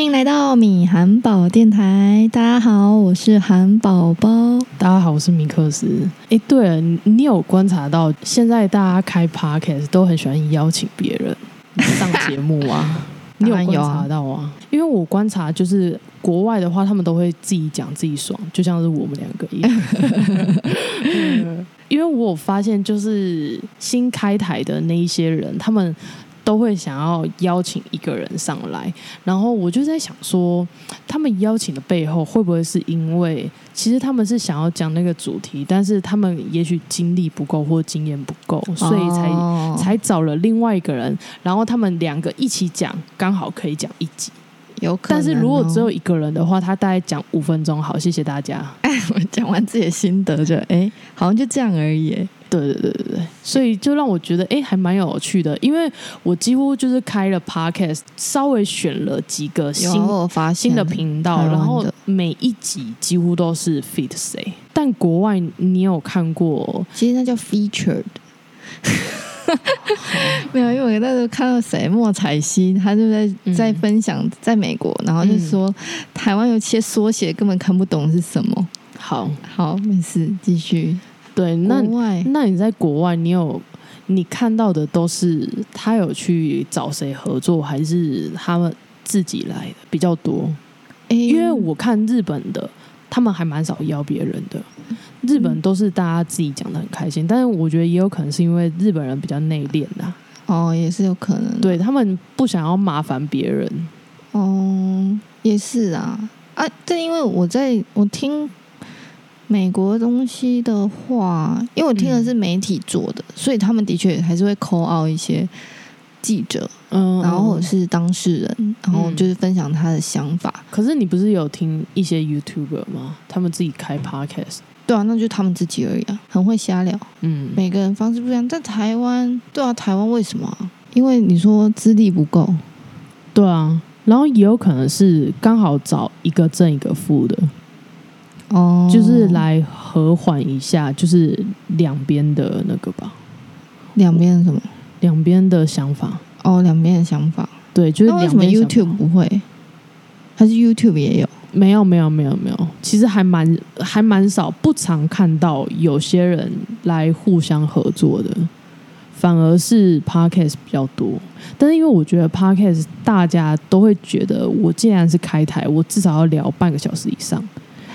欢迎来到米韩宝电台，大家好，我是韩宝宝。大家好，我是米克斯。哎，对了，你你有观察到现在大家开 podcast 都很喜欢邀请别人上节目啊？你有观察到啊？因为我观察就是国外的话，他们都会自己讲自己爽，就像是我们两个一样。嗯因为我有发现，就是新开台的那一些人，他们都会想要邀请一个人上来，然后我就在想说，他们邀请的背后会不会是因为，其实他们是想要讲那个主题，但是他们也许精力不够或经验不够，所以才、哦才找了另外一个人，然后他们两个一起讲，刚好可以讲一集。有可能、哦。但是如果只有一个人的话，他大概讲五分钟，好，谢谢大家。我 讲完自己的心得就，哎，好像就这样而已。对对对对对，所以就让我觉得哎，还蛮有趣的，因为我几乎就是开了 podcast，稍微选了几个新新的频道，然后每一集几乎都是 fit 谁。但国外你有看过？其实那叫 featured。没有，因为我那时候看到谁莫彩希，他就在嗯在分享在美国，然后就说、台湾有些缩写根本看不懂是什么。好，好，没事，继续。对，那那你在国外，你有你看到的都是他有去找谁合作，还是他们自己来的比较多？诶因为我看日本的，他们还蛮少邀别人的。日本都是大家自己讲的很开心，但是我觉得也有可能是因为日本人比较内敛呐，哦，也是有可能。对他们不想要麻烦别人。哦，也是啊啊！对，因为我在我听美国东西的话，因为我听的是媒体做的，所以他们的确还是会 call out 一些记者，嗯，然后或者是当事人，然后嗯。就是分享他的想法。可是你不是有听一些 YouTuber 吗？他们自己开 Podcast，对啊，那就他们自己而已啊，很会瞎聊。嗯，每个人方式不一样，在台湾，对啊，台湾为什么？啊、因为你说资历不够，对啊，然后也有可能是刚好找一个正一个负的，哦，就是来和缓一下，就是两边的那个吧，两边什么？两边的想法。哦，两边的想法。对，就是那为什么 YouTube 不会？还是 YouTube 也有？没有没有没有没有，其实还蛮还蛮少，不常看到有些人来互相合作的，反而是 podcast 比较多。但是因为我觉得 podcast 大家都会觉得，我既然是开台，我至少要聊半个小时以上。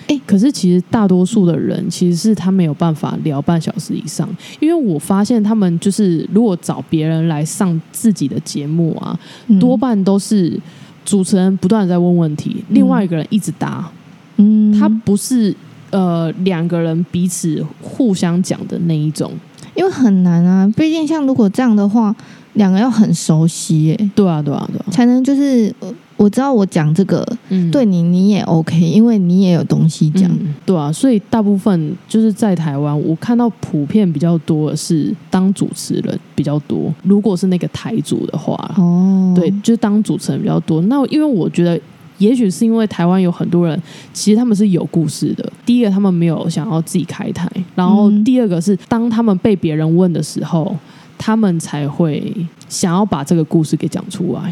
诶可是其实大多数的人其实是他没有办法聊半小时以上，因为我发现他们就是如果找别人来上自己的节目啊，嗯。多半都是主持人不断的在问问题，另外一个人一直答，嗯，他不是呃两个人彼此互相讲的那一种。因为很难啊，毕竟像如果这样的话，两个要很熟悉耶，对啊，对啊，对啊，才能就是呃我知道我讲这个嗯，对你你也 OK，因为你也有东西讲。嗯对啊，所以大部分就是在台湾，我看到普遍比较多的是当主持人比较多。如果是那个台主的话，哦，对，就是当主持人比较多。那因为我觉得，也许是因为台湾有很多人，其实他们是有故事的。第一个，他们没有想要自己开台；然后嗯第二个是，当他们被别人问的时候，他们才会想要把这个故事给讲出来。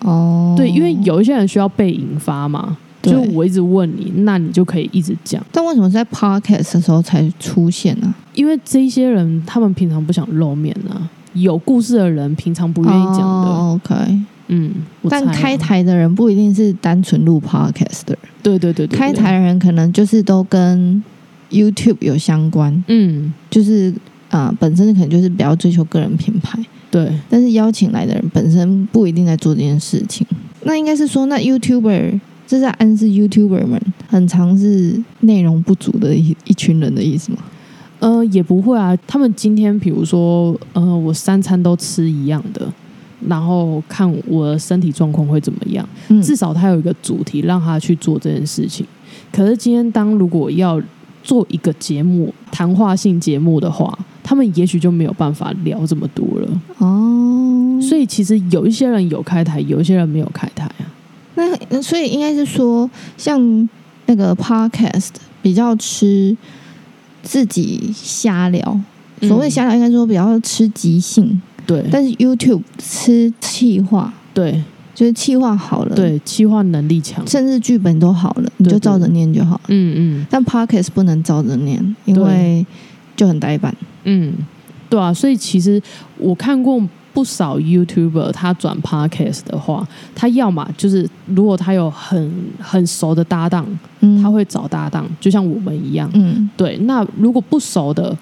哦，对，因为有一些人需要被引发嘛，对。就我一直问你，那你就可以一直讲。但为什么是在 Podcast 的时候才出现呢、因为这些人，他们平常不想露面啊。有故事的人，平常不不愿意讲的。哦、OK，嗯，但开台的人不一定是单纯录 Podcast 的人，对对对对对。开台的人可能就是都跟 YouTube 有相关，嗯，就是啊、呃本身可能就是比较追求个人品牌，对，但是邀请来的人本身不一定在做这件事情。那应该是说，那 YouTuber 这是在暗示 YouTuber 们很常是内容不足的一一群人的意思吗？呃，也不会啊。他们今天比如说，呃，我三餐都吃一样的，然后看我的身体状况会怎么样，嗯至少他有一个主题让他去做这件事情。可是今天当如果要做一个节目，谈话性节目的话，他们也许就没有办法聊这么多了。哦，所以其实有一些人有开台，有一些人没有开台啊。那那所以应该是说，像那个 Podcast 比较吃自己瞎聊，所谓嗯瞎聊应该说比较吃即兴，对，但是 YouTube 吃气话。对，就是气话好了，，对，气话能力强。甚至剧本都好了，你就照着念就好了。嗯嗯但 podcast 不能照着念，因对为就很呆板。嗯，对啊，所以其实我看过不少 YouTuber，他转 Podcast 的话，他要么就是如果他有很很熟的搭档，嗯，他会找搭档，就像我们一样。嗯对，那如果不熟的，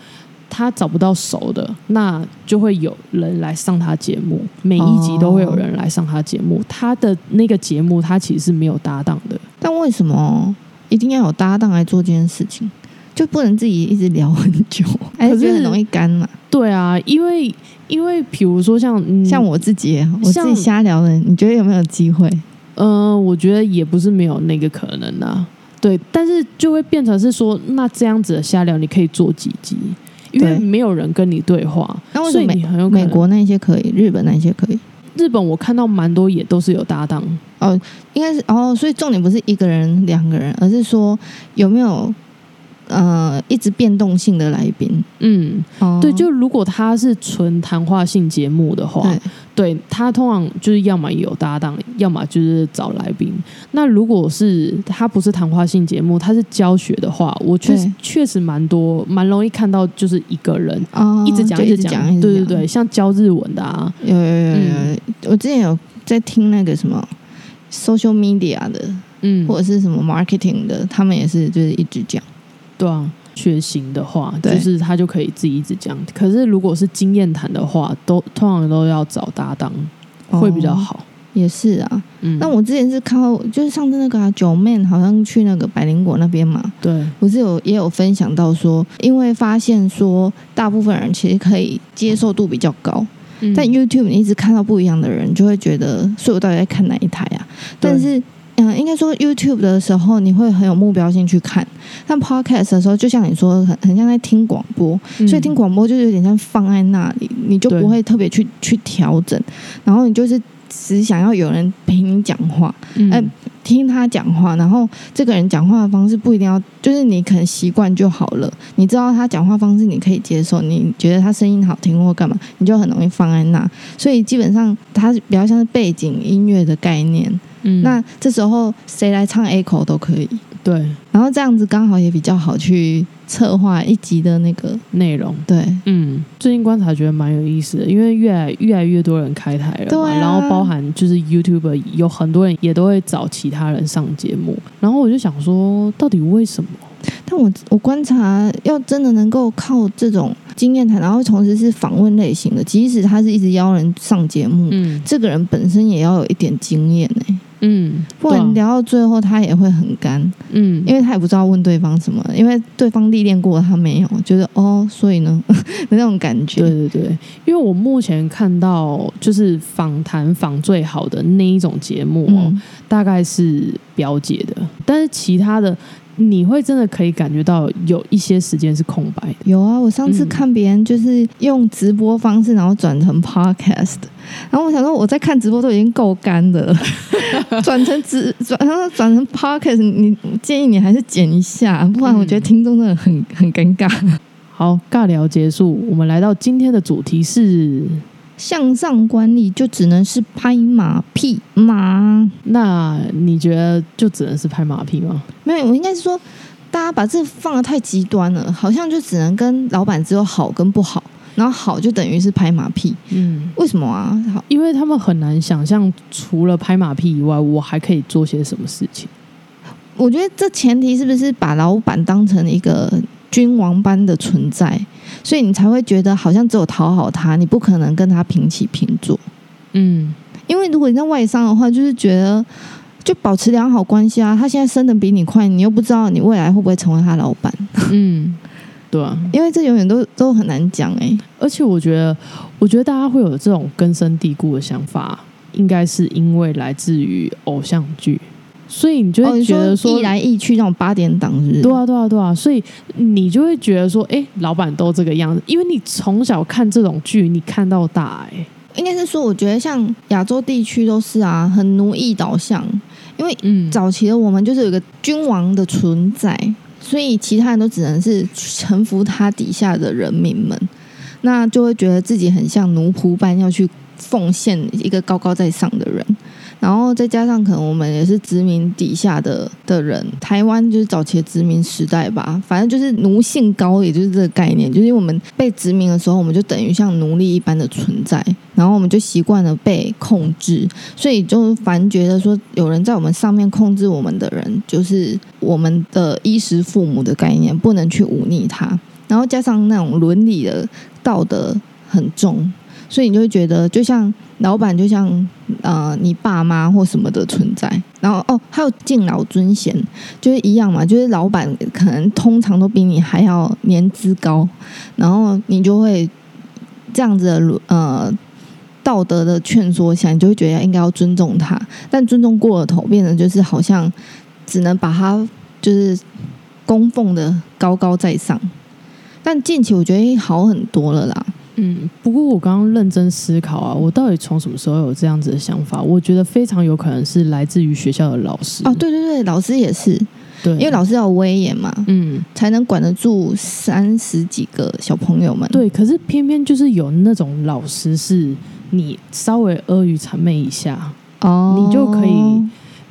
他找不到熟的，那就会有人来上他节目，每一集都会有人来上他节目。他的那个节目，他其实是没有搭档的。但为什么一定要有搭档来做这件事情？就不能自己一直聊很久，还是很容易干嘛？对啊，因为因为比如说像、嗯、像我自己，我自己瞎聊的，你觉得有没有机会？呃，我觉得也不是没有那个可能啊。对，但是就会变成是说，那这样子的瞎聊，你可以做几集，因为没有人跟你对话，所以那为什么美国那些可以，日本那些可以？日本我看到蛮多也都是有搭档哦，应该是哦，所以重点不是一个人、两个人，而是说有没有呃一直变动性的来宾。嗯，哦，对，就如果他是纯谈话性节目的话，对。对他通常就是要么有搭档，要么就是找来宾。那如果是他不是谈话性节目，他是教学的话，我确实确实蛮多，蛮容易看到就是一个人哦，一直讲一直直讲，一直讲。对对对，像教日文的啊，有有有有有，嗯。我之前有在听那个什么 social media 的，嗯，或者是什么 marketing 的，他们也是就是一直讲。对啊。血型的话，就是他就可以自己一直讲。可是如果是经验谈的话，都通常都要找搭档，会比较哦好。也是啊，嗯，那我之前是看到，就是上次那个啊九妹好像去那个百灵果那边嘛，对，不是有也有分享到说，因为发现说大部分人其实可以接受度比较高，嗯但 YouTube 你一直看到不一样的人，就会觉得，所以我到底在看哪一台啊？但是。嗯，应该说 YouTube 的时候，你会很有目标性去看；但 Podcast 的时候，就像你说，很很像在听广播，嗯所以听广播就是有点像放在那里，你就不会特别去去调整，然后你就是只想要有人陪你讲话，嗯哎听他讲话，然后这个人讲话的方式不一定要，就是你可能习惯就好了。你知道他讲话方式你可以接受，你觉得他声音好听或干嘛，你就很容易放在那。所以基本上它比较像是背景音乐的概念。嗯。那这时候谁来唱 A 口都可以，对。然后这样子刚好也比较好去策划一集的那个。内容，对。嗯，最近观察觉得蛮有意思的，因为越来越来越多人开台了嘛，对啊。然后包含就是 YouTube 有很多人也都会找其他人上节目，然后我就想说，到底为什么？但我我观察，要真的能够靠这种经验谈，然后同时是访问类型的，即使他是一直邀人上节目，嗯。这个人本身也要有一点经验呢、嗯，不然聊到最后他也会很干，嗯，因为他也不知道问对方什么，因为对方历练过，他没有，觉得哦，所以呢的 那种感觉。对对对，因为我目前看到就是访谈访最好的那一种节目哦，嗯，大概是表姐的，但是其他的你会真的可以感觉到有一些时间是空白的。有啊，我上次嗯看别人就是用直播方式，然后转成 podcast，然后我想说我在看直播都已经够干的了，转成直转然后转成 podcast，你建议你还是剪一下，不然我觉得听众真的很很尴尬。好，尬聊结束，我们来到今天的主题是，向上管理就只能是拍马屁吗？那你觉得就只能是拍马屁吗？没有，我应该是说，大家把这放的太极端了，好像就只能跟老板只有好跟不好，然后好就等于是拍马屁，嗯，为什么啊？好，因为他们很难想象，除了拍马屁以外，我还可以做些什么事情。我觉得这前提是不是把老板当成一个君王般的存在，所以你才会觉得好像只有讨好他，你不可能跟他平起平坐。嗯，因为如果你在外商的话，就是觉得就保持良好关系啊。他现在升的比你快，你又不知道你未来会不会成为他老板，嗯，对啊，因为这永远都都很难讲哎、而且我觉得，我觉得大家会有这种根深蒂固的想法，应该是因为来自于偶像剧，所以你就哦，会觉得说，说一来一去那种八点档日，对啊，对啊，对啊，所以你就会觉得说，哎，老板都这个样子，因为你从小看这种剧，你看到大、哎，应该是说，我觉得像亚洲地区都是啊，很奴役导向，因为嗯，早期的我们就是有一个君王的存在，所以其他人都只能是臣服他底下的人民们，那就会觉得自己很像奴仆般要去奉献一个高高在上的人。然后再加上可能我们也是殖民底下的的人，台湾就是早期的殖民时代吧，反正就是奴性高，也就是这个概念，就是因为我们被殖民的时候，我们就等于像奴隶一般的存在，然后我们就习惯了被控制，所以就反觉得说有人在我们上面控制我们的人，就是我们的衣食父母的概念，不能去忤逆他，然后加上那种伦理的道德很重，所以你就会觉得就像。老板就像呃你爸妈或什么的存在，然后哦还有敬老尊贤，就是一样嘛，就是老板可能通常都比你还要年资高，然后你就会这样子的呃道德的劝说下，你就会觉得应该要尊重他，但尊重过了头，变成就是好像只能把他就是供奉的高高在上，但近期我觉得好很多了啦。嗯，不过我刚刚认真思考啊，我到底从什么时候有这样子的想法？我觉得非常有可能是来自于学校的老师。哦，对对对，老师也是，对，因为老师要威严嘛，嗯，才能管得住三十几个小朋友们。对，可是偏偏就是有那种老师，是你稍微阿谀谄媚一下，哦，你就可以。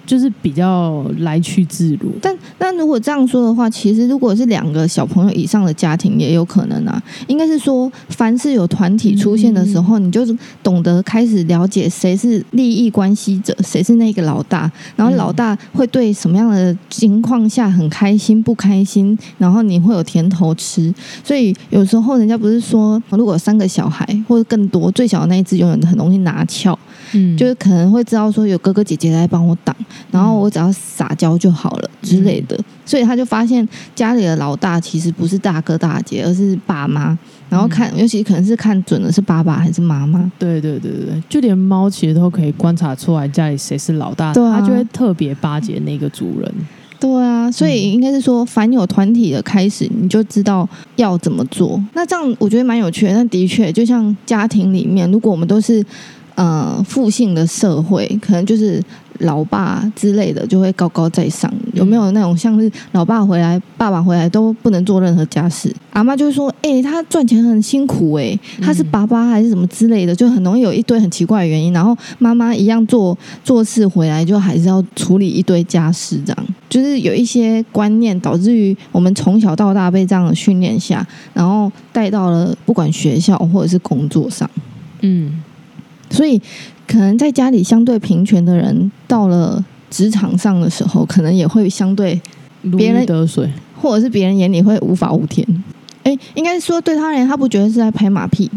就是比较来去自如，但但如果这样说的话，其实如果是两个小朋友以上的家庭，也有可能啊。应该是说，凡是有团体出现的时候，你就是懂得开始了解谁是利益关系者，谁是那个老大，然后老大会对什么样的情况下很开心、不开心，然后你会有甜头吃。所以有时候人家不是说，如果三个小孩或者更多，最小的那一只永远很容易拿翘。嗯，就是可能会知道说有哥哥姐姐来帮我挡，然后我只要撒娇就好了之类的，所以他就发现家里的老大其实不是大哥大姐，而是爸妈。然后看，尤其可能是看准了是爸爸还是妈妈。对对对对就连猫其实都可以观察出来家里谁是老大，它就会特别巴结那个主人。对啊，所以应该是说，凡有团体的开始，你就知道要怎么做。那这样我觉得蛮有趣的。那的确，就像家庭里面，如果我们都是。呃，父性的社会可能就是老爸之类的就会高高在上，有没有那种像是老爸回来、爸爸回来都不能做任何家事？阿妈就会说：“哎，他赚钱很辛苦，哎，他是爸爸还是什么之类的？”就很容易有一堆很奇怪的原因。然后妈妈一样做做事回来，就还是要处理一堆家事，这样就是有一些观念导致于我们从小到大被这样的训练下，然后带到了不管学校或者是工作上，嗯。所以，可能在家里相对平权的人，到了职场上的时候，可能也会相对别人得水，或者是别人眼里会无法无天。哎，应该说对他而言，他不觉得是在拍马屁；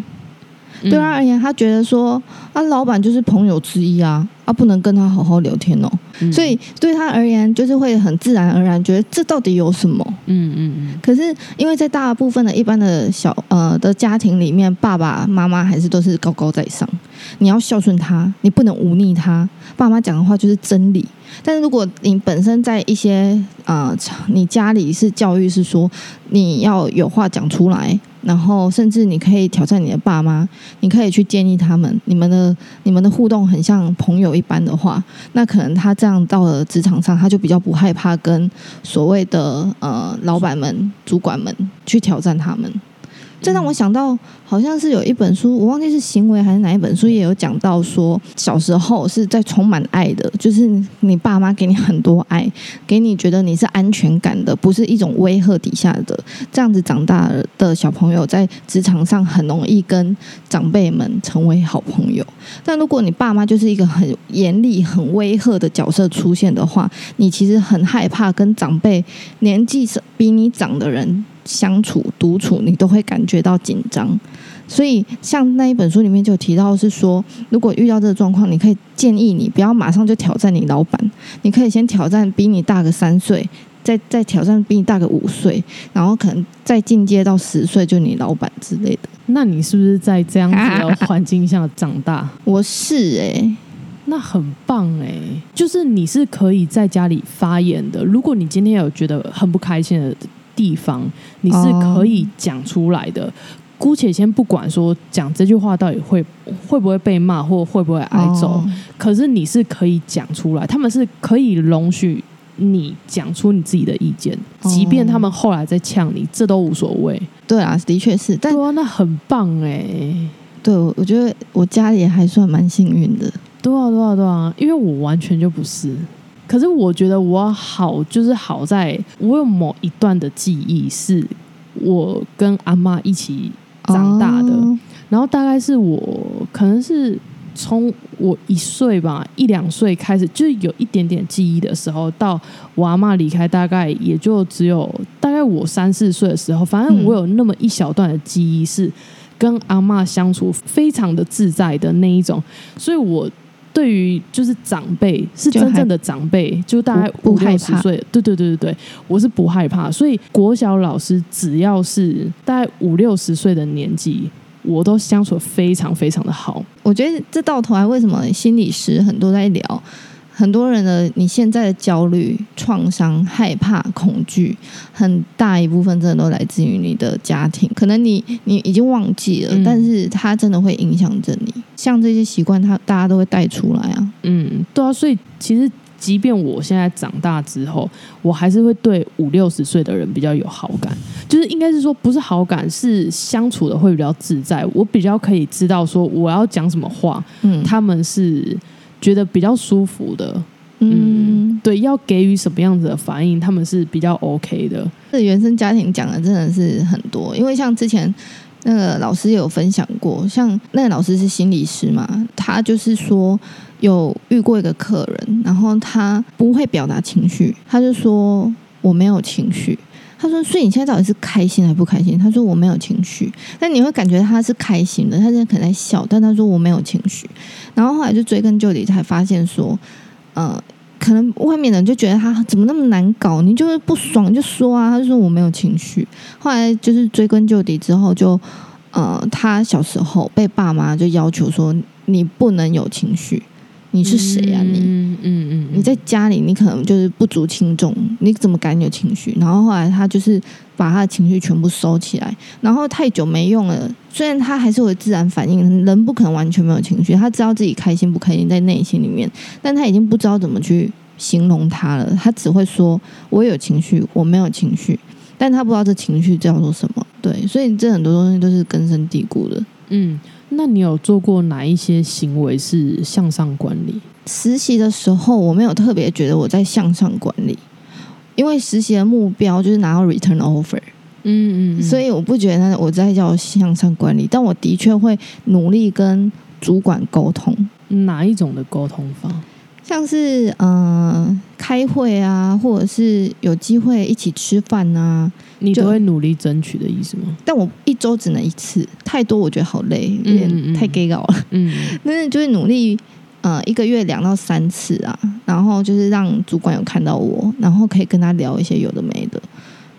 对他而言，他觉得说啊，老板就是朋友之一啊。他不能跟他好好聊天哦，所以对他而言，就是会很自然而然觉得这到底有什么？嗯嗯嗯。可是因为在大部分的一般的小呃的家庭里面，爸爸妈妈还是都是高高在上，你要孝顺他，你不能忤逆他。爸妈讲的话就是真理。但是如果你本身在一些呃，你家里是教育是说你要有话讲出来。然后，甚至你可以挑战你的爸妈，你可以去建议他们，你们的你们的互动很像朋友一般的话，那可能他这样到了职场上，他就比较不害怕跟所谓的呃老板们、主管们去挑战他们。这让我想到，好像是有一本书，我忘记是行为还是哪一本书，也有讲到说，小时候是在充满爱的，就是你爸妈给你很多爱，给你觉得你是安全感的，不是一种威吓底下的。这样子长大的小朋友，在职场上很容易跟长辈们成为好朋友。但如果你爸妈就是一个很严厉、很威吓的角色出现的话，你其实很害怕跟长辈年纪比你长的人。相处独处，你都会感觉到紧张，所以像那一本书里面就提到是说，如果遇到这个状况，你可以建议你不要马上就挑战你老板，你可以先挑战比你大个三岁，再再挑战比你大个五岁，然后可能再进阶到十岁就你老板之类的。那你是不是在这样子的环境下长大？我是哎，那很棒哎，就是你是可以在家里发言的。如果你今天有觉得很不开心的。地方你是可以讲出来的，姑且先不管说讲这句话到底会会不会被骂或会不会挨揍，可是你是可以讲出来，他们是可以容许你讲出你自己的意见，即便他们后来再呛你，这都无所谓。对啊，的确是，但那很棒哎，对，我觉得我家里还算蛮幸运的。对啊，对啊，对啊，因为我完全就不是。可是我觉得我好，就是好在我有某一段的记忆是我跟阿妈一起长大的，哦。然后大概是我可能是从我一岁吧，一两岁开始，就是有一点点记忆的时候，到我阿妈离开，大概也就只有大概我三四岁的时候，反正我有那么一小段的记忆是跟阿妈相处非常的自在的那一种，所以我。对于就是长辈是真正的长辈，就大概五不不害怕六十岁，对对对对对，我是不害怕。所以国小老师只要是大概五六十岁的年纪，我都相处非常非常的好。我觉得这到头来，为什么心理师很多在聊，很多人的你现在的焦虑、创伤、害怕、恐惧，很大一部分真的都来自于你的家庭。可能你你已经忘记了，嗯但是它真的会影响着你。像这些习惯，它大家都会带出来啊。嗯，对啊，所以其实即便我现在长大之后，我还是会对五六十岁的人比较有好感，就是应该是说不是好感，是相处的会比较自在，我比较可以知道说我要讲什么话，嗯，他们是觉得比较舒服的，嗯，对，要给予什么样子的反应，他们是比较 OK 的。这原生家庭讲的真的是很多，因为像之前那个老师有分享过，像那个老师是心理师嘛，他就是说有遇过一个客人，然后他不会表达情绪，他就说我没有情绪。他说：“所以你现在到底是开心还不开心？”他说：“我没有情绪。”但你会感觉他是开心的，他现在可能在笑，但他说我没有情绪。然后后来就追根究底，才发现说，呃，可能外面人就觉得他怎么那么难搞，你就是不爽就说啊。他就说我没有情绪。后来就是追根究底之后就，呃，他小时候被爸妈就要求说你不能有情绪，你是谁啊你？嗯嗯嗯，你在家里，你可能就是不足轻重，你怎么敢有情绪？然后后来他就是把他的情绪全部收起来，然后太久没用了。虽然他还是会自然反应，人不可能完全没有情绪，他知道自己开心不开心在内心里面，但他已经不知道怎么去形容他了。他只会说我有情绪，我没有情绪，但他不知道这情绪叫做什么。对，所以这很多东西都是根深蒂固的。嗯，那你有做过哪一些行为是向上管理？实习的时候，我没有特别觉得我在向上管理，因为实习的目标就是拿到 return offer，、嗯嗯，以所以我不觉得我在叫向上管理，但我的确会努力跟主管沟通，哪一种的沟通法？像是嗯、呃开会啊，或者是有机会一起吃饭啊，你都会努力争取的意思吗？但我一周只能一次，太多我觉得好累，有点嗯太 gay 搞了。嗯 但是就是努力，呃，一个月两到三次啊，然后就是让主管有看到我，然后可以跟他聊一些有的没的，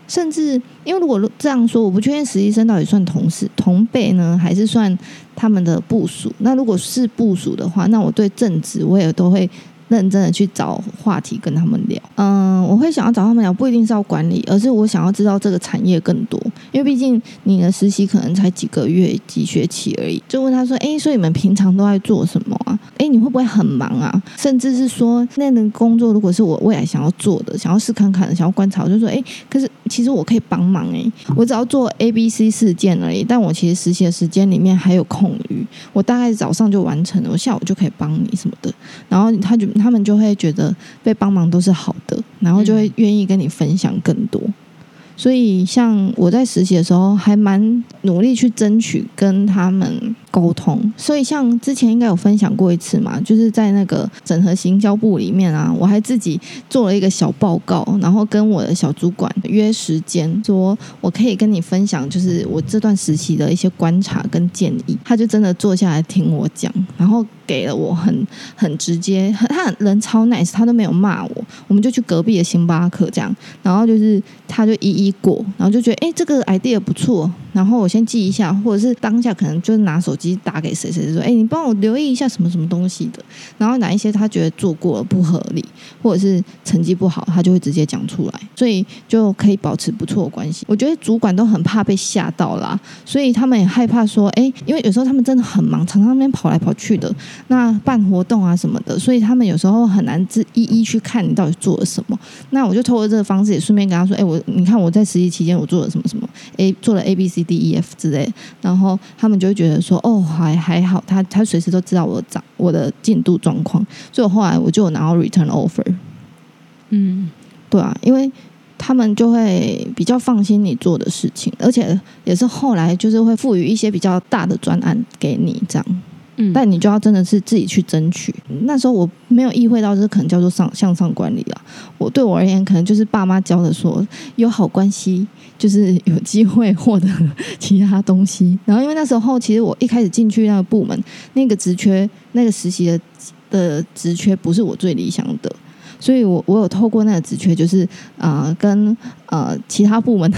甚至因为如果这样说，我不确定实习生到底算同事同辈呢，还是算他们的部署。那如果是部署的话，那我对正职我也都会。认真的去找话题跟他们聊，嗯，我会想要找他们聊，不一定是要管理，而是我想要知道这个产业更多，因为毕竟你的实习可能才几个月、几学期而已。就问他说：“哎，所以你们平常都在做什么啊？哎，你会不会很忙啊？甚至是说那个工作如果是我未来想要做的、想要试看看、想要观察，我就说：哎，可是其实我可以帮忙哎，我只要做 A、B、C 事件而已。但我其实实习的时间里面还有空余，我大概早上就完成了，我下午就可以帮你什么的。然后他就他们就会觉得被帮忙都是好的，然后就会愿意跟你分享更多。所以，像我在实习的时候，还蛮努力去争取跟他们沟通。所以，像之前应该有分享过一次嘛，就是在那个整合行销部里面啊，我还自己做了一个小报告，然后跟我的小主管约时间，说我可以跟你分享，就是我这段实习的一些观察跟建议。他就真的坐下来听我讲，然后给了我很很直接，他人超 nice，他都没有骂我。我们就去隔壁的星巴克这样，然后就是他就一一过，然后就觉得哎、诶这个 idea 不错，然后我先记一下，或者是当下可能就是拿手机打给谁谁谁说，哎、你帮我留意一下什么什么东西的，然后哪一些他觉得做过了不合理，或者是成绩不好，他就会直接讲出来，所以就可以保持不错的关系。我觉得主管都很怕被吓到啦，所以他们也害怕说，哎、因为有时候他们真的很忙，常常那边跑来跑去。的，那办活动啊什么的，所以他们有时候很难一一去看你到底做了什么。那我就透过这个方式，也顺便跟他说：“哎，我你看我在实习期间我做了什么什么，A 做了 A B C D E F 之类。”然后他们就会觉得说：“哦，还还好，他他随时都知道我长我的进度状况。”所以后来我就拿到 return offer。嗯，对啊，因为他们就会比较放心你做的事情，而且也是后来就是会赋予一些比较大的专案给你这样。嗯但你就要真的是自己去争取。那时候我没有意会到，这可能叫做上向上管理了。我对我而言，可能就是爸妈教的说，有好关系就是有机会获得其他东西。然后因为那时候其实我一开始进去那个部门，那个职缺，那个实习的的职缺不是我最理想的。所以我我有透过那个职缺，就是呃跟呃其他部门的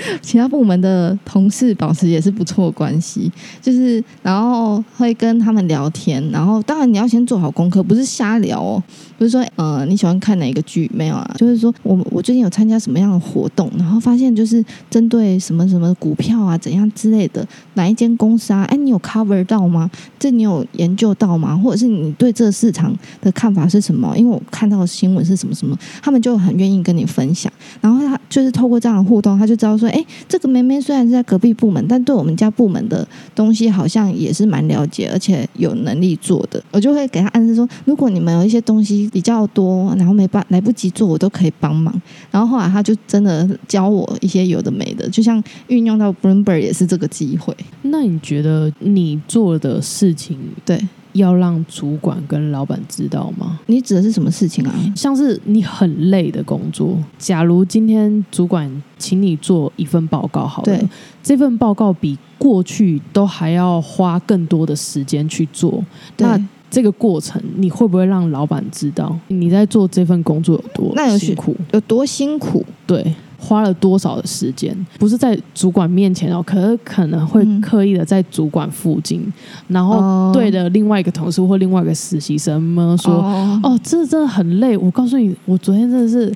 其他部门的同事保持也是不错关系，就是然后会跟他们聊天，然后当然你要先做好功课，不是瞎聊哦，不是说呃你喜欢看哪个剧没有啊？就是说我我最近有参加什么样的活动，然后发现就是针对什么什么股票啊怎样之类的，哪一间公司啊，哎你有 cover 到吗？这你有研究到吗？或者是你对这个市场的看法是什么？因为我看到的新闻是什么什么，他们就很愿意跟你分享。然后他就是透过这样的互动，他就知道说，哎，这个妹妹虽然是在隔壁部门，但对我们家部门的东西好像也是蛮了解，而且有能力做的。我就会给他暗示说，如果你们有一些东西比较多，然后没办来不及做，我都可以帮忙。然后后来他就真的教我一些有的没的，就像运用到 Bloomberg 也是这个机会。那你觉得你做的事情对要让主管跟老板知道吗？你指的是什么事情啊？像是你很累的工作，假如今天主管请你做一份报告，好了对，这份报告比过去都还要花更多的时间去做，那这个过程你会不会让老板知道你在做这份工作有多那有辛苦？有多辛苦？对，花了多少的时间？不是在主管面前哦，可是可能会嗯刻意的在主管附近，然后哦对着另外一个同事或另外一个实习生们说：“哦哦，这真的很累。我告诉你，我昨天真的是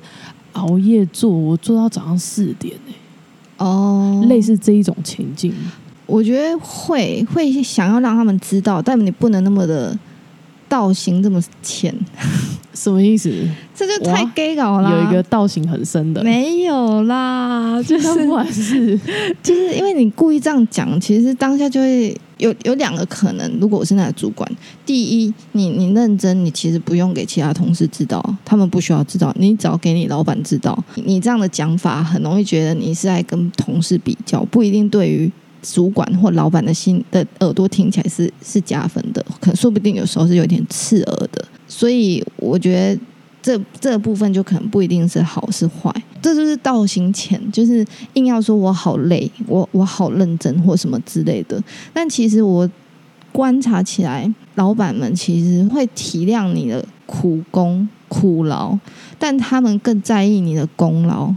熬夜做，我做到早上四点呢、哦，类似这一种情境。我觉得会会想要让他们知道，但你不能那么的道行这么浅，什么意思？这就太 gay 搞了。有一个道行很深的，没有啦，就是 就是因为你故意这样讲，其实当下就会有有两个可能。如果我是那个主管，第一，你你认真，你其实不用给其他同事知道，他们不需要知道，你只要给你老板知道。你这样的讲法很容易觉得你是在跟同事比较，不一定对于。主管或老板的心的耳朵听起来是是加分的，可能说不定有时候是有点刺耳的，所以我觉得这这部分就可能不一定是好是坏，这就是道行浅，就是硬要说我好累，我我好认真或什么之类的。但其实我观察起来，老板们其实会体谅你的苦功苦劳，但他们更在意你的功劳。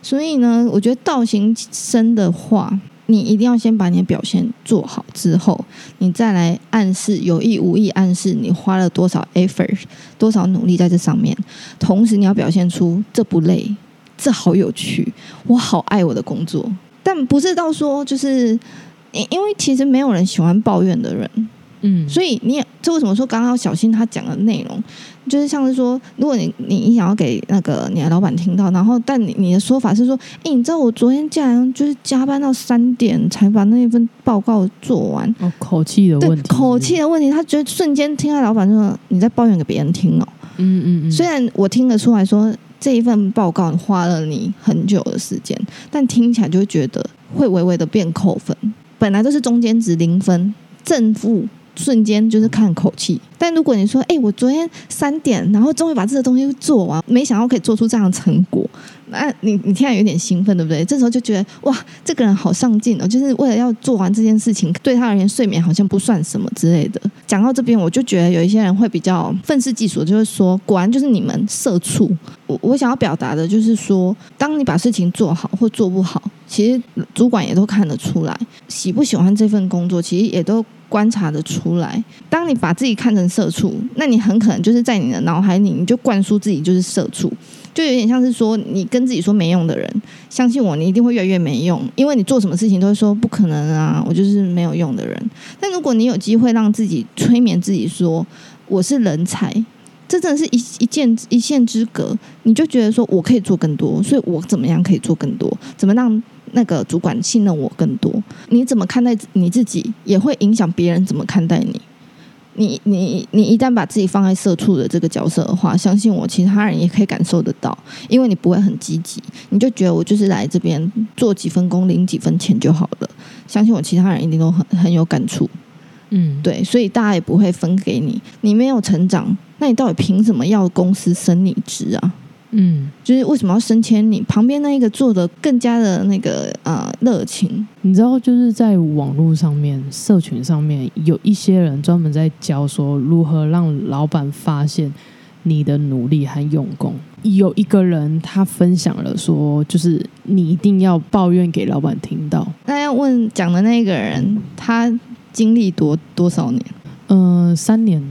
所以呢，我觉得道行深的话，你一定要先把你的表现做好之后，你再来暗示有意无意暗示你花了多少 effort、多少努力在这上面。同时，你要表现出这不累，这好有趣，我好爱我的工作。但不是到说就是，因因为其实没有人喜欢抱怨的人，嗯，所以你也这为什么说刚刚要小心他讲的内容，就是像是说，如果你你你想要给那个你的老板听到，然后但你你的说法是说，哎，你知道我昨天竟然就是加班到三点才把那份报告做完，哦，口气的问题，口气，的问题，他觉得瞬间听到老板说你在抱怨给别人听哦。嗯嗯嗯，虽然我听得出来说这一份报告花了你很久的时间，但听起来就会觉得会微微的变扣分。本来都是中间值零分，正负瞬间就是看口气。但如果你说，哎、我昨天三点，然后终于把这个东西做完，没想到可以做出这样的成果，那你你听起来有点兴奋，对不对？这时候就觉得哇，这个人好上进哦，就是为了要做完这件事情，对他而言睡眠好像不算什么之类的。讲到这边，我就觉得有一些人会比较愤世嫉俗，就是说，果然就是你们社畜。我我想要表达的就是说，当你把事情做好或做不好，其实主管也都看得出来，喜不喜欢这份工作，其实也都观察得出来。当你把自己看成社畜，那你很可能就是在你的脑海里，你就灌输自己就是社畜。就有点像是说你跟自己说没用的人，相信我，你一定会越来越没用，因为你做什么事情都会说不可能啊，我就是没有用的人。但如果你有机会让自己催眠自己说我是人才，这真的是一一线一线之隔，你就觉得说我可以做更多，所以我怎么样可以做更多？怎么让那个主管信任我更多？你怎么看待你自己，也会影响别人怎么看待你。你你你一旦把自己放在社畜的这个角色的话，相信我，其他人也可以感受得到，因为你不会很积极，你就觉得我就是来这边做几分工，领几分钱就好了。相信我，其他人一定都很很有感触。嗯，对，所以大家也不会分给你，你没有成长，那你到底凭什么要公司升你职啊？嗯，就是为什么要升迁你？旁边那一个做的更加的那个呃热情，你知道，就是在网络上面、社群上面，有一些人专门在教说如何让老板发现你的努力和用功。有一个人他分享了说，就是你一定要抱怨给老板听到。那要问讲的那个人，他经历多多少年？嗯、三年。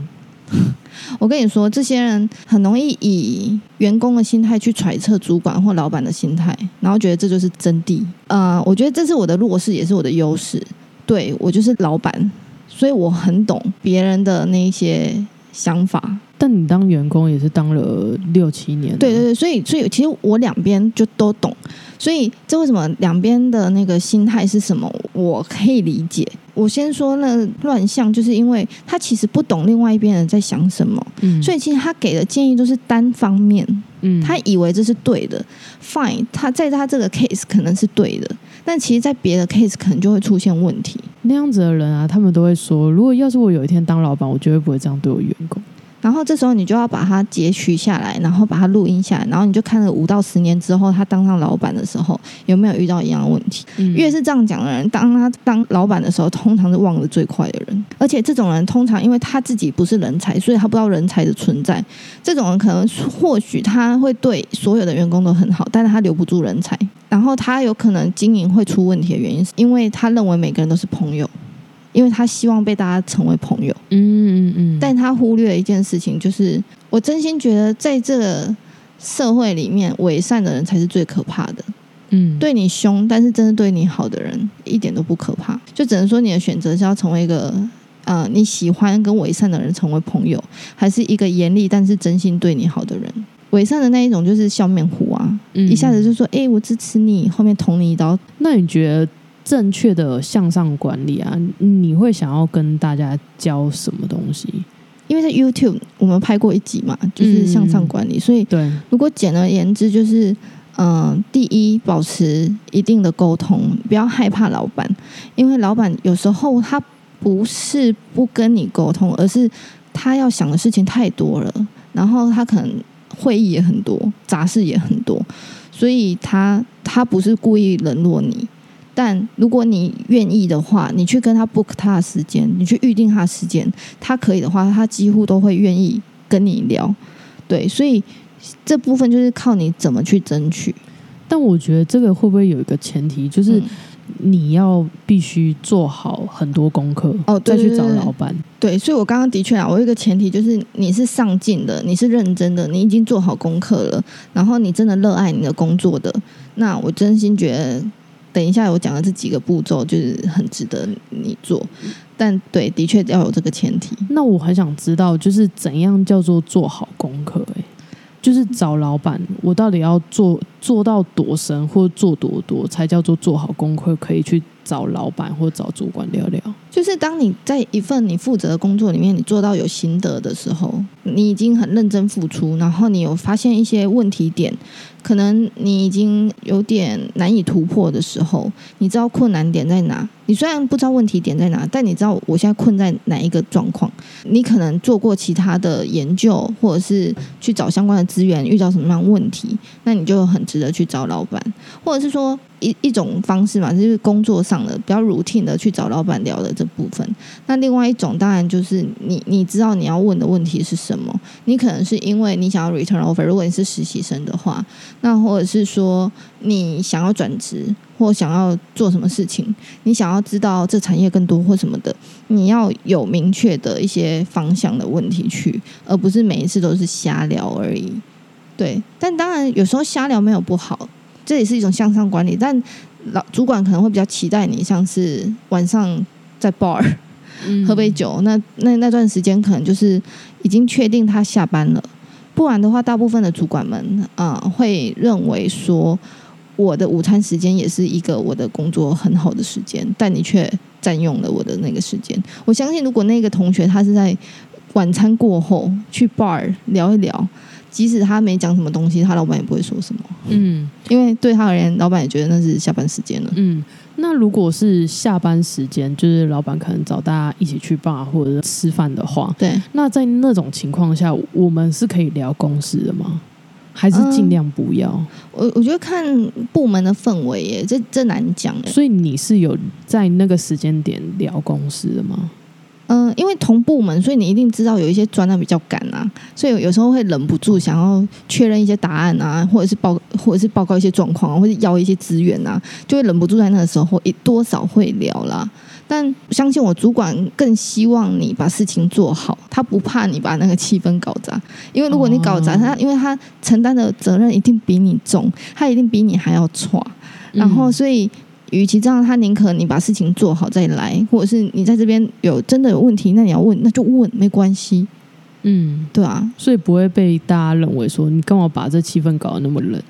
我跟你说，这些人很容易以员工的心态去揣测主管或老板的心态，然后觉得这就是真谛。呃，我觉得这是我的弱势，也是我的优势。对我就是老板，所以我很懂别人的那一些想法。但你当员工也是当了六七年，对对对，所以所以其实我两边就都懂，所以这为什么两边的那个心态是什么，我可以理解。我先说那乱象，就是因为他其实不懂另外一边人在想什么，嗯，所以其实他给的建议都是单方面，嗯，他以为这是对的，fine，他在他这个 case 可能是对的，但其实在别的 case 可能就会出现问题。那样子的人啊，他们都会说，如果要是我有一天当老板，我绝对不会这样对我员工。然后这时候你就要把它截取下来，然后把它录音下来，然后你就看了五到十年之后，他当上老板的时候有没有遇到一样的问题。嗯越是这样讲的人，当他当老板的时候，通常是忘得最快的人。而且这种人通常因为他自己不是人才，所以他不知道人才的存在。这种人可能或许他会对所有的员工都很好，但是他留不住人才。然后他有可能经营会出问题的原因，是因为他认为每个人都是朋友，因为他希望被大家成为朋友。嗯嗯嗯，但他忽略了一件事情，就是我真心觉得，在这个社会里面，伪善的人才是最可怕的。嗯，对你凶，但是真的对你好的人，一点都不可怕。就只能说你的选择是要成为一个呃你喜欢跟伪善的人成为朋友，还是一个严厉但是真心对你好的人。伪善的那一种就是笑面虎啊，嗯一下子就说：“哎、我支持你。”后面捅你一刀，那你觉得正确的向上管理啊，你会想要跟大家教什么东西？因为在 YouTube 我们拍过一集嘛，就是向上管理，所以对，如果简而言之，就是嗯、呃第一，保持一定的沟通，不要害怕老板，因为老板有时候他不是不跟你沟通，而是他要想的事情太多了，然后他可能会议也很多，杂事也很多，所以他他不是故意冷落你。但如果你愿意的话，你去跟他 book 他的时间，你去预定他的时间，他可以的话，他几乎都会愿意跟你聊。对，所以这部分就是靠你怎么去争取。但我觉得这个会不会有一个前提，就是嗯你要必须做好很多功课，哦对再去找老板。对，所以我刚刚的确啊，我有一个前提就是你是上进的，你是认真的，你已经做好功课了，然后你真的热爱你的工作的，那我真心觉得，等一下我讲的这几个步骤就是很值得你做。但对，的确要有这个前提。那我很想知道，就是怎样叫做做好功课、欸？就是找老板，我到底要做做到多深，或做多多，才叫做做好功课，可以去找老板或找主管聊聊。就是当你在一份你负责的工作里面，你做到有心得的时候，你已经很认真付出，然后你有发现一些问题点，可能你已经有点难以突破的时候，你知道困难点在哪。你虽然不知道问题点在哪，但你知道我现在困在哪一个状况。你可能做过其他的研究，或者是去找相关的资源，遇到什么样问题，那你就很值得去找老板，或者是说一一种方式嘛，就是工作上的比较 routine 的去找老板聊的这部分。那另外一种当然就是你你知道你要问的问题是什么，你可能是因为你想要 return offer，如果你是实习生的话，那或者是说你想要转职或想要做什么事情，你想要知道这产业更多或什么的，你要有明确的一些方向的问题去，而不是每一次都是瞎聊而已。对，但当然有时候瞎聊没有不好，这也是一种向上管理。但老主管可能会比较期待你，像是晚上在 bar 嗯喝杯酒，那那那段时间可能就是已经确定他下班了，不然的话，大部分的主管们啊、呃会认为说，我的午餐时间也是一个我的工作很好的时间，但你却占用了我的那个时间。我相信，如果那个同学他是在晚餐过后去 bar 聊一聊，即使他没讲什么东西，他老板也不会说什么，嗯因为对他而言，老板也觉得那是下班时间了。嗯。那如果是下班时间，就是老板可能找大家一起去 bar 或者吃饭的话，对，那在那种情况下，我们是可以聊公事的吗？还是尽量不要？我我觉得看部门的氛围耶，这这难讲。所以你是有在那个时间点聊公事的吗？嗯、因为同部门，所以你一定知道有一些专案比较赶啊，所以有时候会忍不住想要确认一些答案啊，或者是报或者是报告一些状况啊，或者要一些资源啊，就会忍不住在那个时候也多少会聊啦。但相信我，主管更希望你把事情做好，他不怕你把那个气氛搞砸，因为如果你搞砸，哦他因为他承担的责任一定比你重，他一定比你还要差。然后，嗯所以，与其这样，他宁可你把事情做好再来，或者是你在这边有真的有问题，那你要问，那就问，没关系，嗯，对啊。所以不会被大家认为说你干嘛把这气氛搞得那么冷？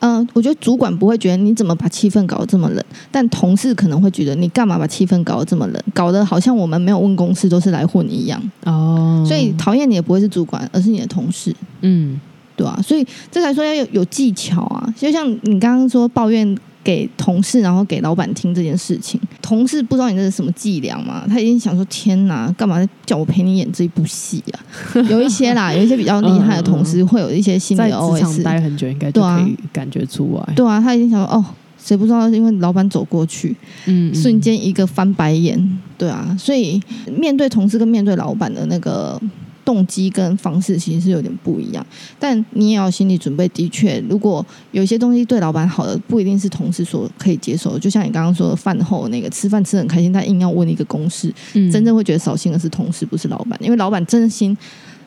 嗯、我觉得主管不会觉得你怎么把气氛搞得这么冷，但同事可能会觉得你干嘛把气氛搞得这么冷，搞得好像我们没有问公司都是来混一样。哦，所以讨厌你也不会是主管，而是你的同事，嗯对啊，所以这才说要有有技巧啊。就像你刚刚说抱怨给同事，然后给老板听这件事情，同事不知道你这是什么伎俩嘛？他已经想说：天哪，干嘛叫我陪你演这一部戏啊？有一些啦，有一些比较厉害的同事会有一些心里的在职场 OS。待很久，应该就可以感觉出来。对啊，他已经想说：哦，谁不知道？因为老板走过去，嗯，嗯瞬间一个翻白眼。对啊，所以面对同事跟面对老板的那个动机跟方式其实是有点不一样。但你也要心理准备，的确，如果有些东西对老板好的，不一定是同事所可以接受的。就像你刚刚说的，饭后那个吃饭吃得很开心，但硬要问一个公式，嗯真正会觉得扫兴的是同事，不是老板，因为老板真心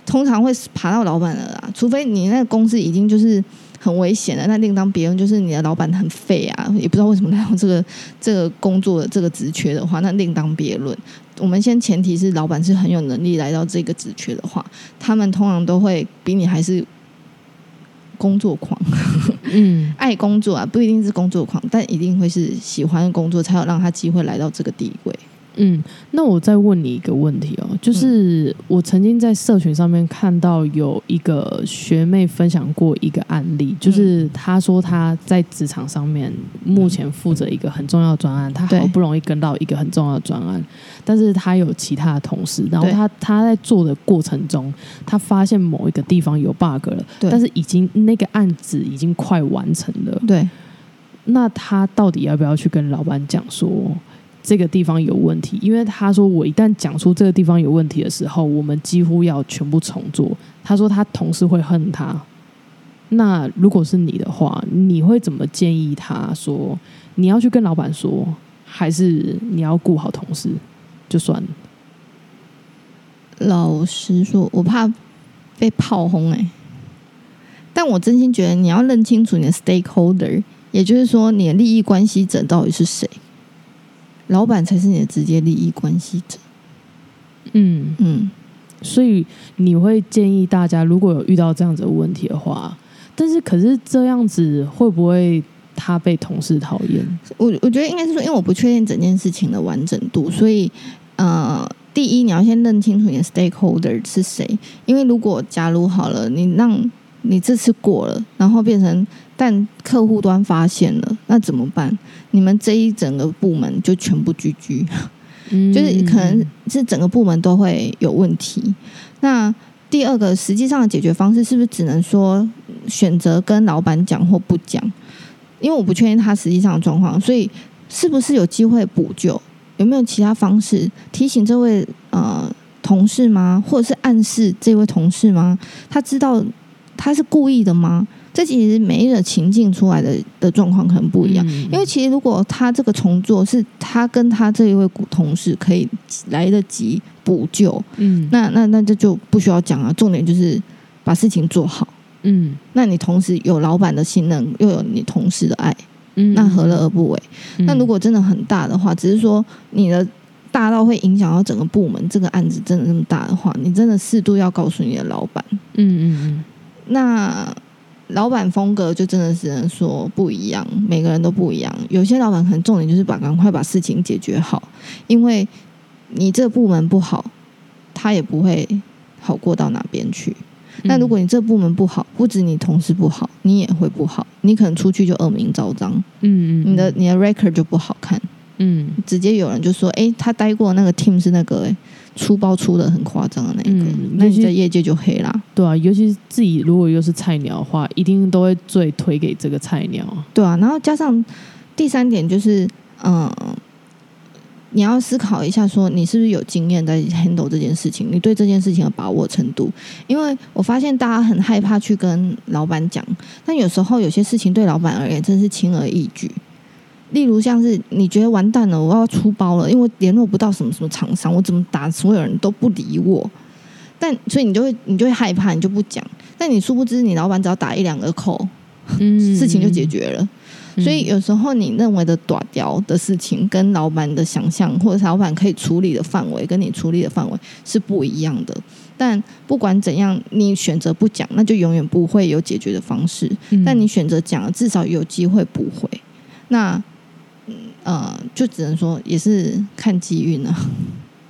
通常会爬到老板的啦，除非你那个公司已经就是很危险了，那另当别论。就是你的老板很废啊，也不知道为什么来到这个这个工作的这个职缺的话，那另当别论。我们先前提是老板是很有能力来到这个职缺的话，他们通常都会比你还是工作狂，嗯爱工作啊，不一定是工作狂，但一定会是喜欢工作，才有让他机会来到这个地位。嗯，那我再问你一个问题哦，就是我曾经在社群上面看到有一个学妹分享过一个案例，就是她说她在职场上面目前负责一个很重要的专案，她好不容易跟到一个很重要的专案，但是她有其他的同事，然后她她在做的过程中，她发现某一个地方有 bug 了，但是已经那个案子已经快完成了，对，那她到底要不要去跟老板讲说这个地方有问题？因为他说我一旦讲出这个地方有问题的时候，我们几乎要全部重做。他说他同事会恨他。那如果是你的话，你会怎么建议他说你要去跟老板说，还是你要顾好同事就算了？老实说，我怕被炮轰哎、但我真心觉得你要认清楚你的 stakeholder，也就是说你的利益关系者到底是谁。老板才是你的直接利益关系者。嗯，嗯，所以你会建议大家，如果有遇到这样子的问题的话，但是可是这样子会不会他被同事讨厌？我我觉得应该是说，因为我不确定整件事情的完整度，所以呃，第一你要先认清楚你的 stakeholder 是谁。因为如果假如好了，你让你这次过了，然后变成但客户端发现了，那怎么办？你们这一整个部门就全部居居。就是可能是整个部门都会有问题。那第二个，实际上的解决方式是不是只能说选择跟老板讲或不讲？因为我不确定他实际上的状况，所以是不是有机会补救？有没有其他方式提醒这位呃同事吗？或者是暗示这位同事吗？他知道他是故意的吗？这其实每一个情境出来的的状况可能不一样。嗯因为其实如果他这个重做是他跟他这一位古同事可以来得及补救，嗯那那那这就不需要讲啊。重点就是把事情做好。嗯那你同时有老板的信任，又有你同事的爱，嗯，那何乐而不为？嗯？那如果真的很大的话，只是说你的大到会影响到整个部门，这个案子真的这么大的话，你真的适度要告诉你的老板。嗯嗯那老板风格就真的只能说不一样，每个人都不一样。有些老板可能重点就是把赶快把事情解决好，因为你这个部门不好，他也不会好过到哪边去。嗯，那如果你这部门不好，不止你同事不好，你也会不好，你可能出去就恶名昭彰，嗯嗯，你的你的 record 就不好看。嗯直接有人就说：“哎、他待过那个 team 是那个、诶出包出的很夸张的那个，嗯那你在业界就黑啦。对啊，尤其是自己如果又是菜鸟的话，一定都会最推给这个菜鸟。对啊，然后加上第三点就是，嗯，你要思考一下，说你是不是有经验在 handle 这件事情，你对这件事情的把握程度。因为我发现大家很害怕去跟老板讲，但有时候有些事情对老板而言真是轻而易举。例如像是你觉得完蛋了，我要出包了，因为联络不到什么什么厂商，我怎么打所有人都不理我，但所以你就会你就会害怕，你就不讲。但你殊不知，你老板只要打一两个扣，嗯，事情就解决了。嗯所以有时候你认为的短掉的事情，跟老板的想象或者是老板可以处理的范围，跟你处理的范围是不一样的。但不管怎样，你选择不讲，那就永远不会有解决的方式。嗯但你选择讲了，至少有机会补回。那嗯呃，就只能说也是看机运了。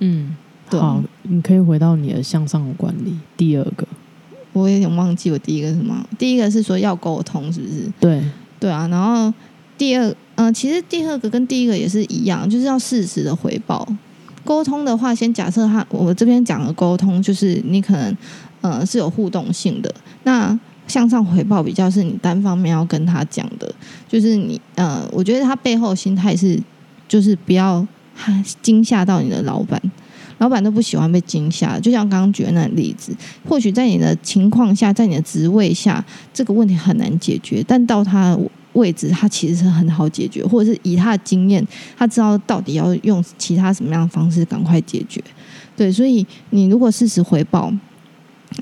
嗯，对啊好，你可以回到你的向上管理第二个，我有点忘记我第一个是什么，第一个是说要沟通，是不是？对，对啊，然后第二，嗯、其实第二个跟第一个也是一样，就是要适时的回报。沟通的话，先假设他，我这边讲的沟通，就是你可能，呃，是有互动性的。那向上回报比较是你单方面要跟他讲的，就是你，呃，我觉得他背后心态是，就是不要惊吓到你的老板。老板都不喜欢被惊吓，就像刚刚举的那例子，或许在你的情况下，在你的职位下，这个问题很难解决，但到他位置，他其实是很好解决，或者是以他的经验，他知道到底要用其他什么样的方式赶快解决。对，所以你如果适时回报，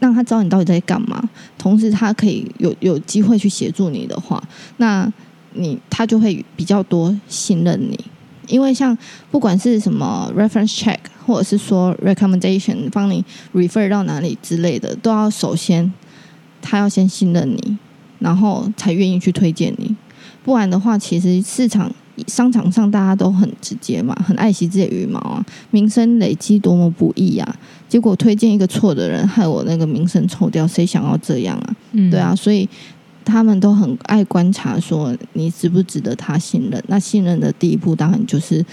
让他知道你到底在干嘛，同时他可以有有机会去协助你的话，那你他就会比较多信任你。因为像不管是什么 reference check，或者是说 recommendation，帮你 refer 到哪里之类的，都要首先他要先信任你，然后才愿意去推荐你。不然的话，其实市场商场上大家都很直接嘛，很爱惜自己的羽毛啊，名声累积多么不易啊！结果推荐一个错的人，害我那个名声臭掉，谁想要这样啊？嗯对啊，，所以他们都很爱观察，说你值不值得他信任。那信任的第一步，当然就是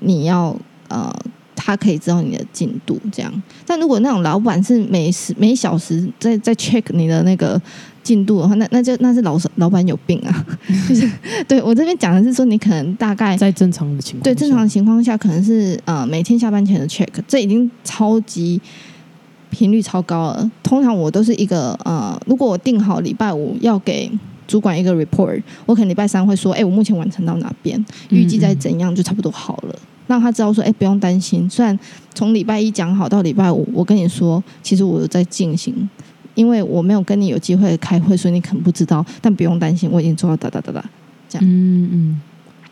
你要呃，他可以知道你的进度这样。但如果那种老板是每时每小时在在 check 你的那个进度的话，那那就那是老老板有病啊！就是对我这边讲的是说，你可能大概在正常的情况，对正常的，情况下，可能是呃每天下班前的 check，这已经超级频率超高了。通常我都是一个呃，如果我定好礼拜五要给主管一个 report，我可能礼拜三会说，哎、我目前完成到哪边，预计在怎样就差不多好了。让他知道说，哎、不用担心。虽然从礼拜一讲好到礼拜五，我跟你说，其实我有在进行，因为我没有跟你有机会开会，所以你可能不知道。但不用担心，我已经做到哒哒哒哒这样。嗯嗯，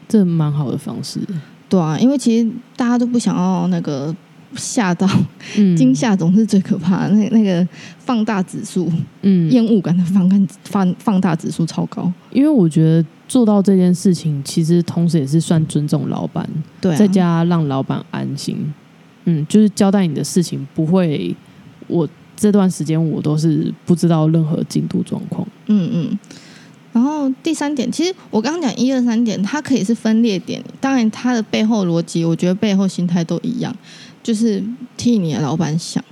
这蛮好的方式，对啊，因为其实大家都不想要那个吓到，嗯，惊，吓总是最可怕的。那那个放大指数、嗯，厌恶感的放感放放大指数超高。因为我觉得做到这件事情，其实同时也是算尊重老板，对、啊，再加让老板安心。嗯，就是交代你的事情不会，我这段时间我都是不知道任何进度状况。嗯嗯。然后第三点，其实我刚刚讲一二三点，它可以是分裂点，当然它的背后逻辑，我觉得背后心态都一样，就是替你的老板想。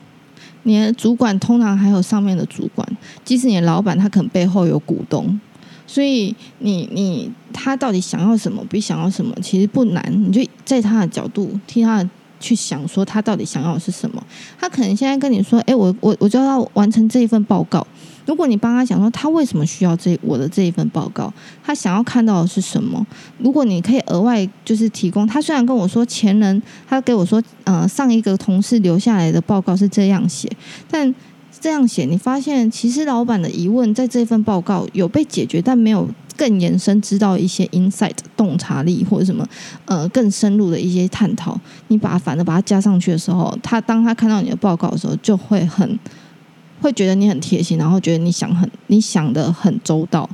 你的主管通常还有上面的主管，即使你的老板他可能背后有股东，所以你你他到底想要什么，比想要什么其实不难，你就在他的角度替他去想，说他到底想要的是什么。他可能现在跟你说，哎，我我我就要完成这一份报告。如果你帮他想说他为什么需要这我的这一份报告，他想要看到的是什么？如果你可以额外就是提供，他虽然跟我说前人他给我说，呃，上一个同事留下来的报告是这样写，但这样写，你发现其实老板的疑问在这份报告有被解决，但没有更延伸知道一些 insight 洞察力或者什么呃更深入的一些探讨。你把反正把它加上去的时候，他当他看到你的报告的时候，就会很会觉得你很贴心，然后觉得你想很你想的很周到，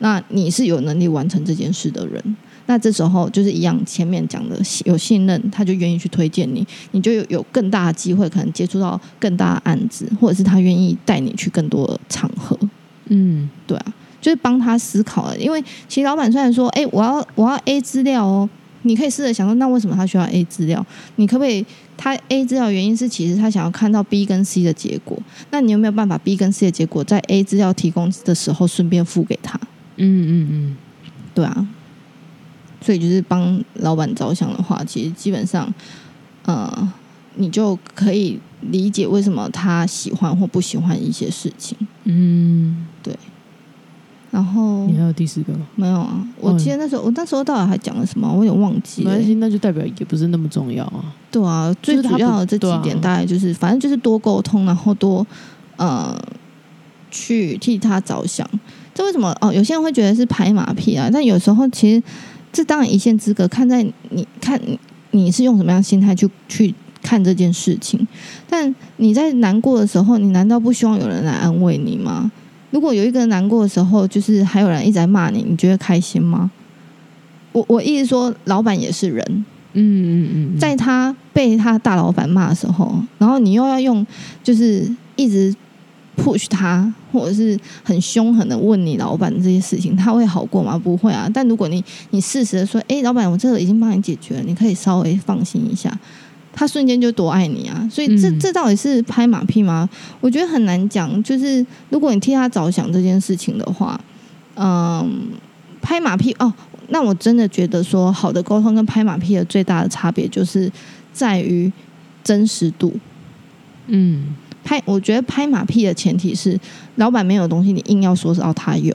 那你是有能力完成这件事的人。那这时候就是一样，前面讲的有信任，他就愿意去推荐你，你就有有更大的机会，可能接触到更大的案子，或者是他愿意带你去更多的场合。嗯，对啊，就是帮他思考了。因为其实老板虽然说，哎，我要我要 A 资料哦，你可以试着想说，那为什么他需要 A 资料？你可不可以他 A 资料原因是其实他想要看到 B 跟 C 的结果，那你有没有办法 B 跟 C 的结果在 A 资料提供的时候顺便付给他？嗯嗯嗯，对啊。所以就是帮老板着想的话，其实基本上，呃，你就可以理解为什么他喜欢或不喜欢一些事情。嗯，对。然后你还有第四个吗？没有啊，我记得那时候我那时候到底还讲了什么，我有点忘记了。没关系，那就代表也不是那么重要啊。对啊，最主要的这几点大概就是，反正就是多沟通，然后多呃去替他着想。这为什么？哦，有些人会觉得是拍马屁啊，但有时候其实。这当然一线之隔，看在你看你是用什么样的心态去去看这件事情。但你在难过的时候，你难道不希望有人来安慰你吗？如果有一个人难过的时候，就是还有人一直在骂你，你觉得开心吗？我我意思说，老板也是人，嗯嗯嗯，在他被他大老板骂的时候，然后你又要用就是一直。push 他，或者是很凶狠的问你老板这些事情，他会好过吗？不会啊。但如果你你适时的说，哎，老板，我这个已经帮你解决了，你可以稍微放心一下，他瞬间就多爱你啊。所以这这到底是拍马屁吗？我觉得很难讲。就是如果你替他着想这件事情的话，嗯，拍马屁哦，那我真的觉得说，好的沟通跟拍马屁的最大的差别就是在于真实度。嗯。拍，我觉得拍马屁的前提是，老板没有东西，你硬要说是哦他有。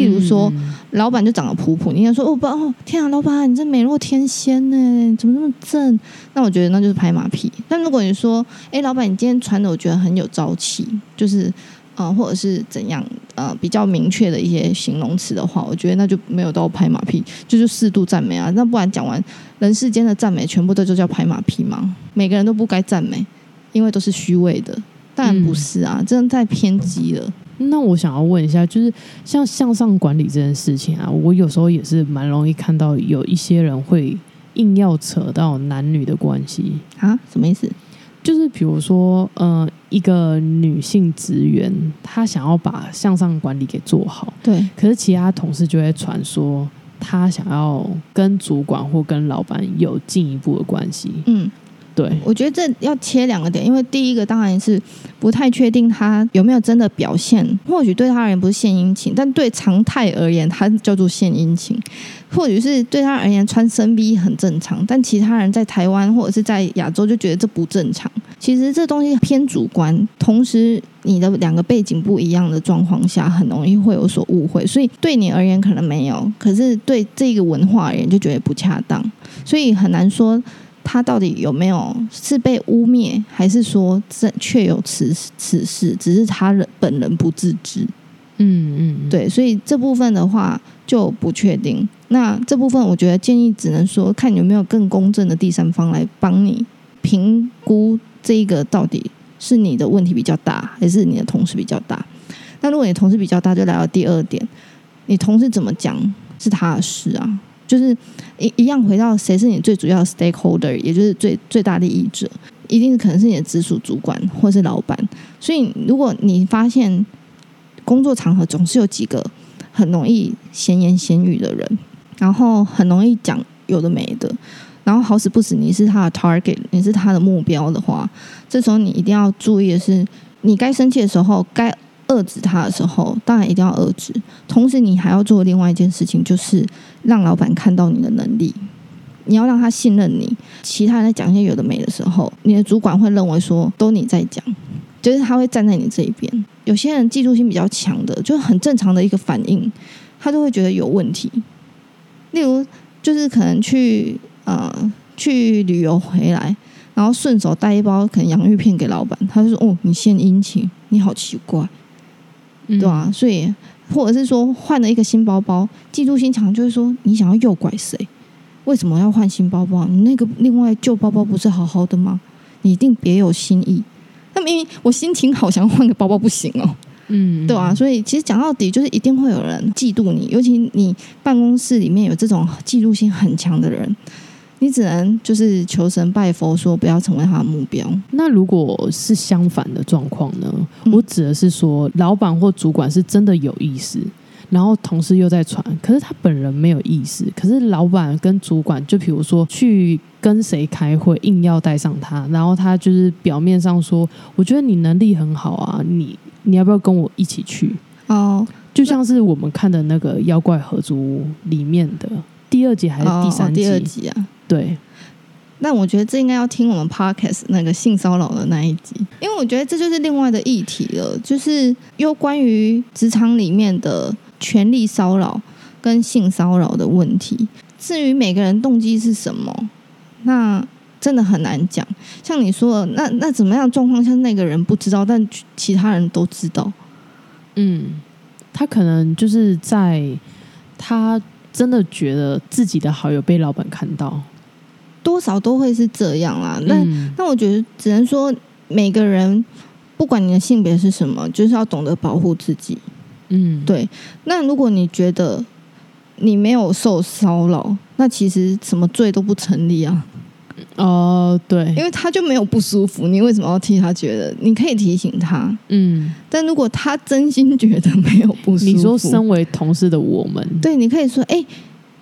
例如说，老板就长得普普，你要说哦不哦，天啊，老板你这美若天仙呢，怎么那么正？那我觉得那就是拍马屁。但如果你说，哎，老板你今天穿的我觉得很有朝气，就是呃或者是怎样呃比较明确的一些形容词的话，我觉得那就没有到拍马屁，就是适度赞美啊。那不然讲完人世间的赞美，全部都就叫拍马屁吗？每个人都不该赞美。因为都是虚伪的，当然不是啊，真的太偏激了。那我想要问一下，就是像向上管理这件事情啊，我有时候也是蛮容易看到有一些人会硬要扯到男女的关系啊？什么意思？就是比如说，呃，一个女性职员，她想要把向上管理给做好，对，可是其他同事就会传说她想要跟主管或跟老板有进一步的关系，嗯。对，我觉得这要切两个点，因为第一个当然是不太确定他有没有真的表现，或许对他而言不是献殷勤，但对常态而言，他叫做献殷勤。或许是对他而言穿深 V 很正常，但其他人在台湾或者是在亚洲就觉得这不正常。其实这东西偏主观，同时你的两个背景不一样的状况下，很容易会有所误会。所以对你而言可能没有，可是对这个文化而言就觉得不恰当，所以很难说。他到底有没有是被污蔑，还是说这确有此此事，只是他人本人不自知？嗯嗯，对，所以这部分的话就不确定。那这部分我觉得建议只能说看有没有更公正的第三方来帮你评估这一个到底是你的问题比较大，还是你的同事比较大。那如果你同事比较大，就来到第二点，你同事怎么讲是他的事啊。就是一一样回到谁是你最主要的 stakeholder，也就是最最大利益者，一定可能是你的直属主管或是老板。所以如果你发现工作场合总是有几个很容易闲言闲语的人，然后很容易讲有的没的，然后好死不死你是他的 target，你是他的目标的话，这时候你一定要注意的是，你该生气的时候该。遏制他的时候，当然一定要遏制。同时，你还要做另外一件事情，就是让老板看到你的能力。你要让他信任你。其他人在讲一些有的没的时候，你的主管会认为说都你在讲，就是他会站在你这一边。有些人嫉妒心比较强的，就很正常的一个反应，他都会觉得有问题。例如，就是可能去呃去旅游回来，然后顺手带一包可能洋芋片给老板，他就说：“哦，你献殷勤。”你好奇怪，嗯对吧、所以或者是说换了一个新包包，嫉妒心强，就是说你想要诱拐谁？为什么要换新包包？你那个另外旧包包不是好好的吗？你一定别有心意。那明明我心情好，想要换个包包不行哦。嗯，对啊，所以其实讲到底，就是一定会有人嫉妒你，尤其你办公室里面有这种嫉妒心很强的人，你只能就是求神拜佛，说不要成为他的目标。那如果是相反的状况呢？嗯我指的是说，老板或主管是真的有意思，然后同事又在传，可是他本人没有意思。可是老板跟主管，就比如说去跟谁开会，硬要带上他，然后他就是表面上说：“我觉得你能力很好啊，你你要不要跟我一起去哦，？”就像是我们看的那个《妖怪合租屋》里面的第二集还是第哦三集？第二集啊。对，那我觉得这应该要听我们 podcast 那个性骚扰的那一集，因为我觉得这就是另外的议题了，就是又关于职场里面的权力骚扰跟性骚扰的问题。至于每个人动机是什么，那真的很难讲。像你说的，那那怎么样状况下那个人不知道，但其他人都知道？嗯，他可能就是在他真的觉得自己的好友被老板看到，多少都会是这样啦。那、嗯。那我觉得只能说每个人，不管你的性别是什么，就是要懂得保护自己。嗯，对，那如果你觉得你没有受骚扰，那其实什么罪都不成立啊，哦，对。因，为他就没有不舒服，你为什么要替他觉得？你可以提醒他，嗯，但如果他真心觉得没有不舒服，你说身为同事的我们，对，你可以说，哎、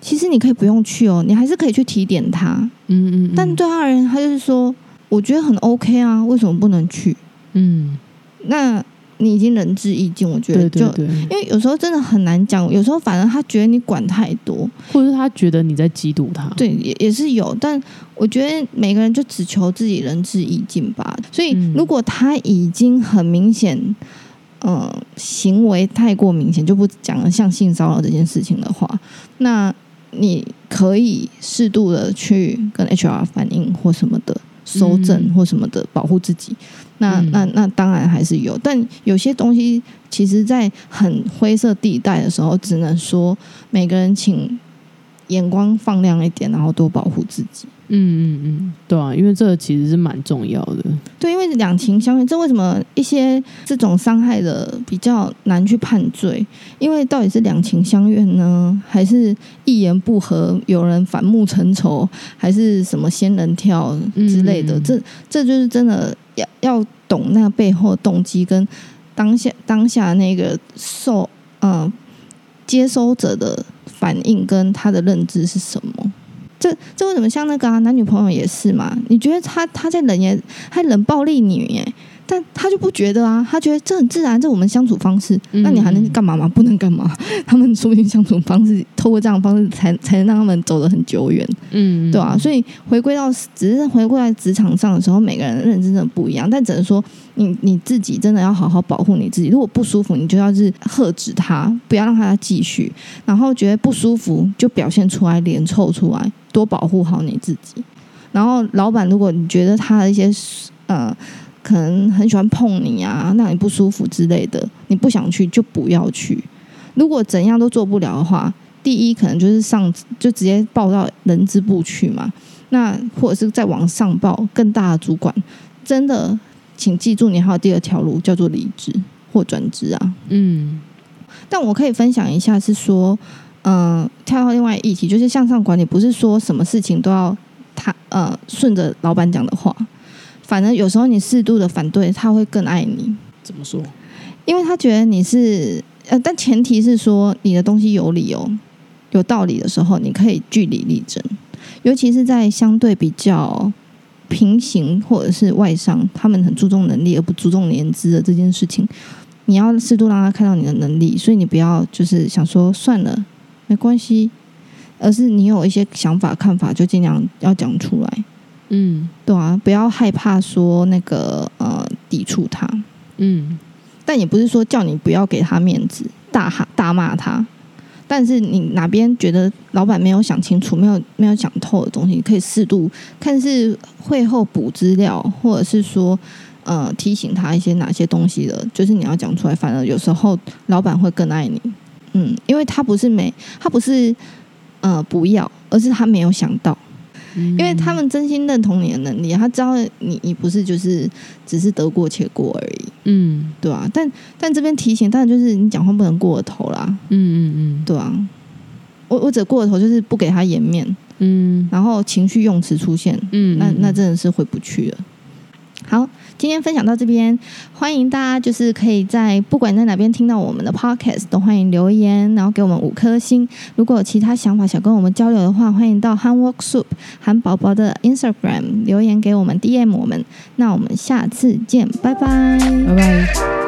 其实你可以不用去哦，你还是可以去提点他。嗯嗯，但对他而言，他就是说，我觉得很 OK 啊，为什么不能去？嗯，那你已经仁至义尽，我觉得就对对对，因为有时候真的很难讲，有时候反正他觉得你管太多，或者是他觉得你在嫉妒他，对，也也是有，但我觉得每个人就只求自己仁至义尽吧。所以嗯如果他已经很明显，呃，行为太过明显，就不讲了像性骚扰这件事情的话，那你可以适度的去跟 HR 反映或什么的。收证嗯或什么的保护自己，那嗯那那当然还是有，但有些东西其实，在很灰色地带的时候，只能说每个人请眼光放亮一点，然后多保护自己。嗯嗯嗯，对啊，因为这个其实是蛮重要的，对，因为两情相悦，这为什么一些这种伤害的比较难去判罪？因为到底是两情相悦呢，还是一言不合有人反目成仇，还是什么仙人跳之类的？嗯这这就是真的要要懂那个背后的动机跟当下当下那个受呃接收者的反应跟他的认知是什么。这这为什么像那个啊男女朋友也是嘛？你觉得他他在冷言还冷暴力你耶，但他就不觉得啊，他觉得这很自然，这我们相处方式，嗯那你还能干嘛吗？不能干嘛？他们说不定相处方式，透过这样的方式才才能让他们走得很久远，嗯，对啊，所以回归到只是回归在职场上的时候，每个人的认知真的不一样，但只能说你你自己真的要好好保护你自己。如果不舒服，你就要是呵止他，不要让他继续。然后觉得不舒服就表现出来，脸臭出来，多保护好你自己。然后老板，如果你觉得他的一些呃可能很喜欢碰你啊，让你不舒服之类的，你不想去就不要去。如果怎样都做不了的话，第一可能就是上就直接报到人资部去嘛。那或者是再往上报更大的主管，真的，请记住，你还有第二条路叫做离职或转职啊。嗯但我可以分享一下，是说，嗯、跳到另外议题，就是向上管理，不是说什么事情都要他呃顺着老板讲的话，反正有时候你适度的反对，他会更爱你，怎么说？因为他觉得你是呃，但前提是说你的东西有理由、有道理的时候，你可以据理力争，尤其是在相对比较平行或者是外商，他们很注重能力而不注重年资的这件事情，你要适度让他看到你的能力，所以你不要就是想说算了，没关系，而是你有一些想法看法就尽量要讲出来，嗯对啊，不要害怕说那个呃抵触他。嗯但也不是说叫你不要给他面子，大喊大骂他。但是你哪边觉得老板没有想清楚、没有没有讲透的东西，你可以适度看是会后补资料，或者是说，呃提醒他一些哪些东西的，就是你要讲出来，反而有时候老板会更爱你。嗯，因为他不是没，他不是呃不要，而是他没有想到，因为他们真心认同你的能力，他知道你你不是就是只是得过且过而已，嗯。对啊、但但这边提醒，当然就是你讲话不能过了头啦，嗯嗯嗯。对啊。我我只过了头，就是不给他颜面，嗯。然后情绪用词出现，嗯，那那真的是回不去了。好，今天分享到这边，欢迎大家就是可以在不管在哪边听到我们的 podcast，都欢迎留言，然后给我们五颗星。如果有其他想法想跟我们交流的话，欢迎到 Han Work Soup 韩宝宝的 Instagram 留言给我们 DM 我们。那我们下次见，拜拜。拜拜。